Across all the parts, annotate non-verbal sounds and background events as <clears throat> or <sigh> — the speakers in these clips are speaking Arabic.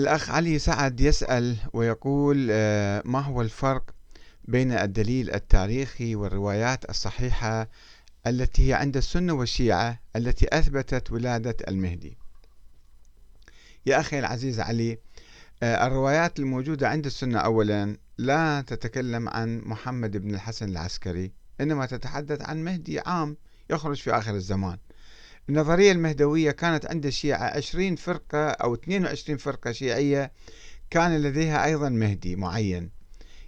الأخ علي سعد يسأل ويقول آه، ما هو الفرق بين الدليل التاريخي والروايات الصحيحة التي هي عند السنة والشيعة التي أثبتت ولادة المهدي؟ يا أخي العزيز علي آه، الروايات الموجودة عند السنة أولا لا تتكلم عن محمد بن الحسن العسكري إنما تتحدث عن مهدي عام يخرج في آخر الزمان. النظرية المهدوية كانت عند الشيعة 20 فرقة أو 22 فرقة شيعية كان لديها أيضا مهدي معين.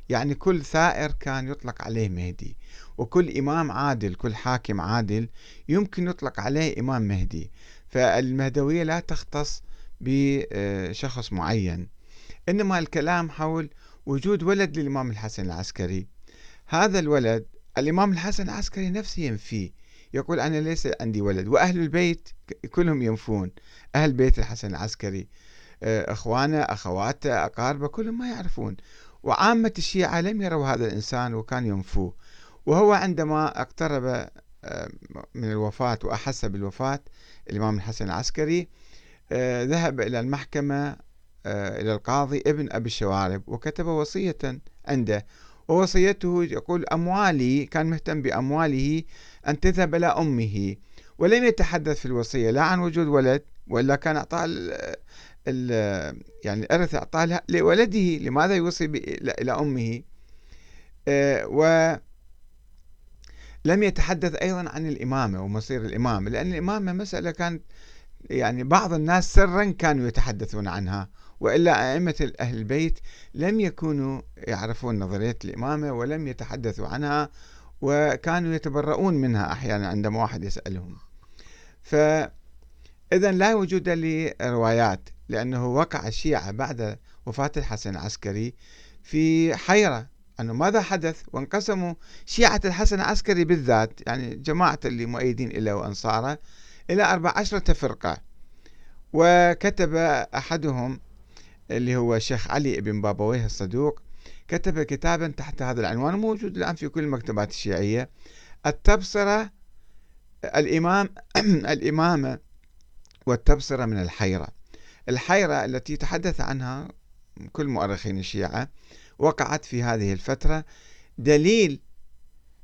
يعني كل ثائر كان يطلق عليه مهدي وكل إمام عادل كل حاكم عادل يمكن يطلق عليه إمام مهدي. فالمهدوية لا تختص بشخص معين إنما الكلام حول وجود ولد للإمام الحسن العسكري. هذا الولد الإمام الحسن العسكري نفسه ينفيه يقول أنا ليس عندي ولد وأهل البيت كلهم ينفون. أهل بيت الحسن العسكري آه، أخوانه أخواته أقاربه كلهم ما يعرفون. وعامة الشيعة لم يروا هذا الإنسان وكان ينفوه. وهو عندما اقترب آه، من الوفاة وأحس بالوفاة الإمام الحسن العسكري آه، ذهب إلى المحكمة إلى القاضي ابن أبي الشوارب وكتب وصية عنده. ووصيته يقول أموالي كان مهتم بأمواله أن تذهب إلى أمه ولم يتحدث في الوصية لا عن وجود ولد ولا كان أعطاه يعني الإرث أعطاه لولده لماذا يوصي إلى أمه؟ آه، ولم يتحدث أيضا عن الإمامة ومصير الإمامة لأن الإمامة مسألة كانت يعني بعض الناس سرا كانوا يتحدثون عنها. وإلا أئمة أهل البيت لم يكونوا يعرفون نظرية الإمامة ولم يتحدثوا عنها وكانوا يتبرؤون منها أحيانا عندما واحد يسألهم. فإذا لا وجود لروايات لأنه وقع الشيعة بعد وفاة الحسن العسكري في حيرة أنه ماذا حدث؟ وانقسموا شيعة الحسن العسكري بالذات يعني جماعة اللي مؤيدين إلى وأنصارة إلى أربع عشرة فرقة. وكتب أحدهم اللي هو الشيخ علي بن بابويه الصدوق كتب كتابا تحت هذا العنوان موجود الآن في كل المكتبات الشيعية. التبصرة الإمام <clears throat> الإمامة والتبصرة من الحيرة. الحيرة التي تحدث عنها كل مؤرخين الشيعة وقعت في هذه الفترة. دليل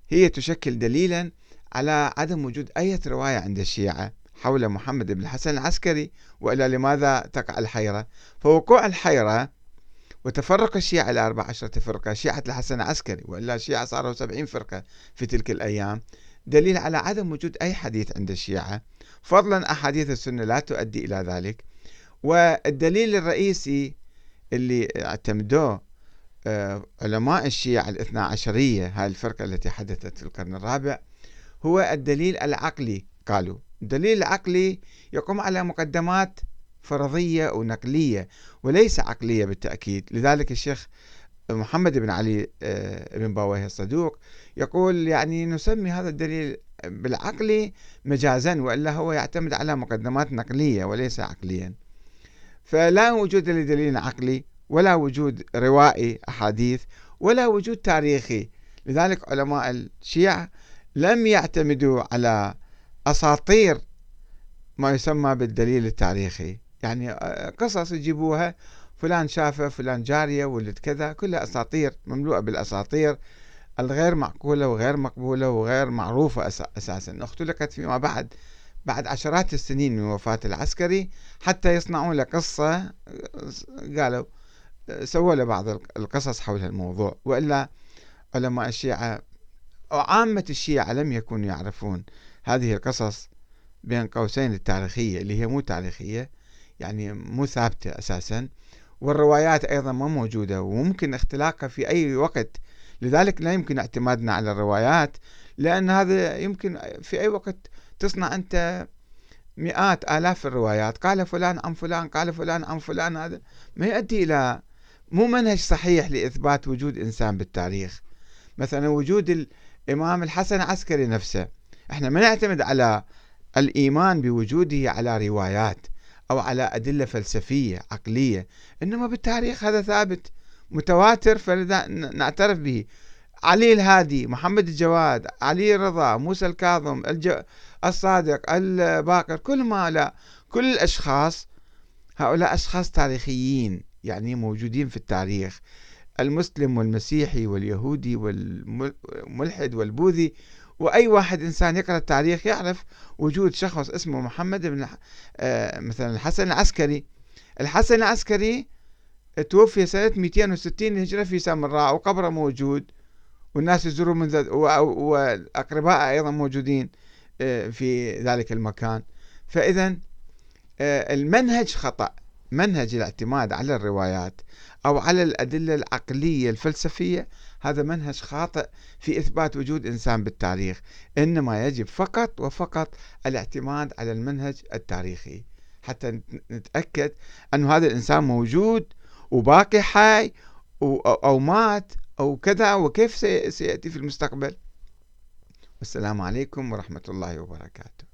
هي تشكل دليلا على عدم وجود أي رواية عند الشيعة. حول محمد بن الحسن العسكري وإلى لماذا تقع الحيرة. فوقوع الحيرة وتفرق الشيعة إلى 14 فرقة شيعة الحسن العسكري وإلا الشيعة صاروا 70 فرقة في تلك الأيام. دليل على عدم وجود أي حديث عند الشيعة. فضلا أحاديث السنة لا تؤدي إلى ذلك. والدليل الرئيسي اللي اعتمدوه آه، علماء الشيعة الاثنى عشرية هاي الفرقة التي حدثت في القرن الرابع هو الدليل العقلي. قالوا الدليل العقلي يقوم على مقدمات فرضية ونقلية وليس عقلية بالتأكيد لذلك الشيخ محمد بن علي آه، بن باويه الصدوق يقول يعني نسمي هذا الدليل بالعقلي مجازا وإلا هو يعتمد على مقدمات نقلية وليس عقليا. فلا وجود لدليل عقلي ولا وجود روائي أحاديث ولا وجود تاريخي لذلك علماء الشيعة لم يعتمدوا على أساطير ما يسمى بالدليل التاريخي. يعني آه، قصص يجيبوها فلان شافه فلان جارية ولد كذا كلها أساطير مملوءة بالأساطير الغير معقولة وغير مقبولة وغير معروفة أساسا. اختلقت فيما بعد بعد عشرات السنين من وفاة العسكري حتى يصنعون له قصة قالوا سووا له بعض القصص حول الموضوع. وإلا علماء الشيعة وعامة الشيعة لم يكونوا يعرفون هذه القصص بين قوسين التاريخية اللي هي مو تاريخية يعني مو ثابتة أساسا. والروايات أيضا ما موجودة وممكن اختلاقها في أي وقت. لذلك لا يمكن اعتمادنا على الروايات لأن هذا يمكن في أي وقت تصنع أنت مئات آلاف الروايات. قال فلان عن فلان قال فلان عن فلان هذا ما يؤدي إلى مو منهج صحيح لإثبات وجود إنسان بالتاريخ. مثلا وجود الإمام الحسن العسكري نفسه إحنا ما نعتمد على الإيمان بوجوده على روايات أو على أدلة فلسفية عقلية إنما بالتاريخ هذا ثابت متواتر فلذا نعترف به. علي الهادي محمد الجواد علي الرضا موسى الكاظم الج... الصادق الباقر كل ما لا كل الأشخاص هؤلاء أشخاص تاريخيين يعني موجودين في التاريخ المسلم والمسيحي واليهودي والملحد والبوذي وأي واحد إنسان يقرأ التاريخ يعرف وجود شخص اسمه محمد بن آه، مثلا الحسن العسكري. الحسن العسكري توفي سنة 260 هجرة في سامراء وقبره موجود والناس يزورون من ذلك والأقرباء أيضا موجودين آه، في ذلك المكان. فإذا آه، المنهج خطأ. منهج الاعتماد على الروايات أو على الأدلة العقلية الفلسفية هذا منهج خاطئ في إثبات وجود إنسان بالتاريخ إنما يجب فقط وفقط الاعتماد على المنهج التاريخي. حتى نتأكد أن هذا الإنسان موجود وباقي حي أو مات أو كذا وكيف سيأتي في المستقبل؟ والسلام عليكم ورحمة الله وبركاته.